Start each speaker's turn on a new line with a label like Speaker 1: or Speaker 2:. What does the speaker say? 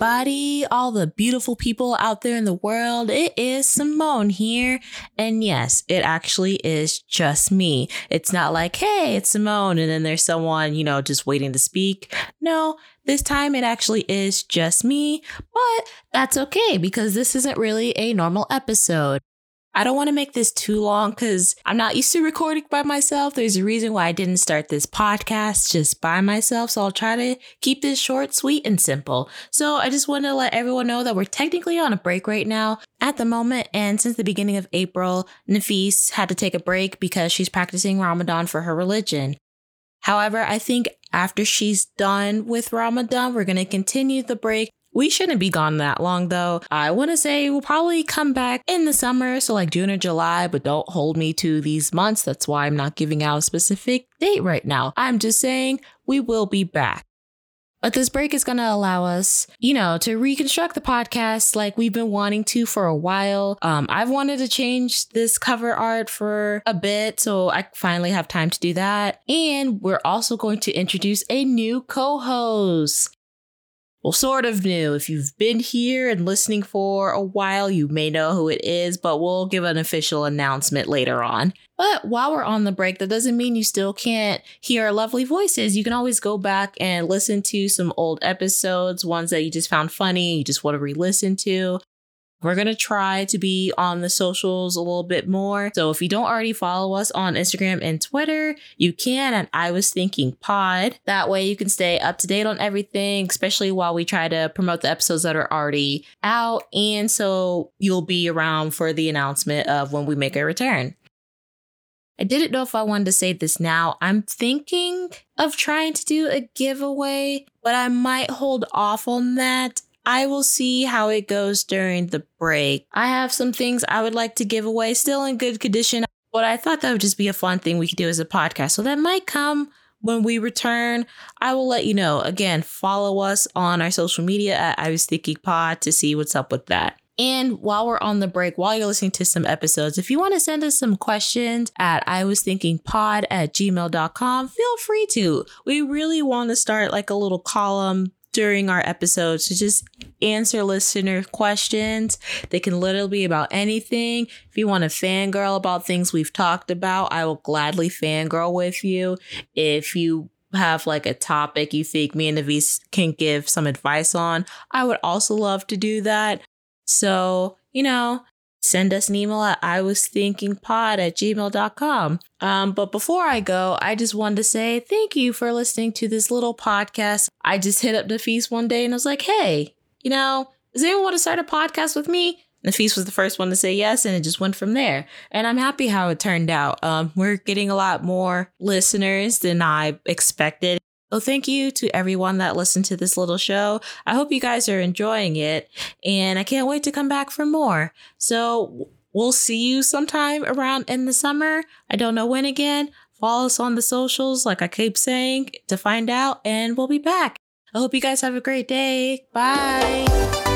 Speaker 1: everybody, all the beautiful people out there in the world. It is Simone here. And yes, it actually is just me. It's not like, hey, it's Simone, and then there's someone, you know, just waiting to speak. No, this time it actually is just me, but that's okay because this isn't really a normal episode. I don't want to make this too long because I'm not used to recording by myself. There's a reason why I didn't start this podcast just by myself. So I'll try to keep this short, sweet, and simple. So I just want to let everyone know that we're technically on a break right now at the moment. And since the beginning of April, Nafis had to take a break because she's practicing Ramadan for her religion. However, I think after she's done with Ramadan, we're going to continue the break we shouldn't be gone that long though. I want to say we'll probably come back in the summer, so like June or July, but don't hold me to these months. That's why I'm not giving out a specific date right now. I'm just saying we will be back. But this break is going to allow us, you know, to reconstruct the podcast like we've been wanting to for a while. Um, I've wanted to change this cover art for a bit, so I finally have time to do that. And we're also going to introduce a new co host well, sort of new. If you've been here and listening for a while, you may know who it is, but we'll give an official announcement later on. But while we're on the break, that doesn't mean you still can't hear our lovely voices. You can always go back and listen to some old episodes, ones that you just found funny, you just want to re listen to. We're going to try to be on the socials a little bit more. So if you don't already follow us on Instagram and Twitter, you can And I Was Thinking Pod. That way you can stay up to date on everything, especially while we try to promote the episodes that are already out. And so you'll be around for the announcement of when we make a return. I didn't know if I wanted to say this now. I'm thinking of trying to do a giveaway, but I might hold off on that I will see how it goes during the break. I have some things I would like to give away, still in good condition, but I thought that would just be a fun thing we could do as a podcast. So that might come when we return. I will let you know. Again, follow us on our social media at I Was Thinking Pod to see what's up with that. And while we're on the break, while you're listening to some episodes, if you want to send us some questions at I was thinking pod at gmail.com, feel free to. We really want to start like a little column during our episodes to just answer listener questions. They can literally be about anything. If you want to fangirl about things we've talked about, I will gladly fangirl with you. If you have like a topic you think me and Nafis can give some advice on, I would also love to do that. So, you know, send us an email at I was thinking pod at gmail.com. Um, but before I go, I just wanted to say thank you for listening to this little podcast. I just hit up Nafis one day and I was like, hey, you know, does anyone want to start a podcast with me? Nafis was the first one to say yes, and it just went from there. And I'm happy how it turned out. Um, we're getting a lot more listeners than I expected. Well, thank you to everyone that listened to this little show. I hope you guys are enjoying it, and I can't wait to come back for more. So we'll see you sometime around in the summer. I don't know when again. Follow us on the socials, like I keep saying, to find out, and we'll be back. I hope you guys have a great day. Bye.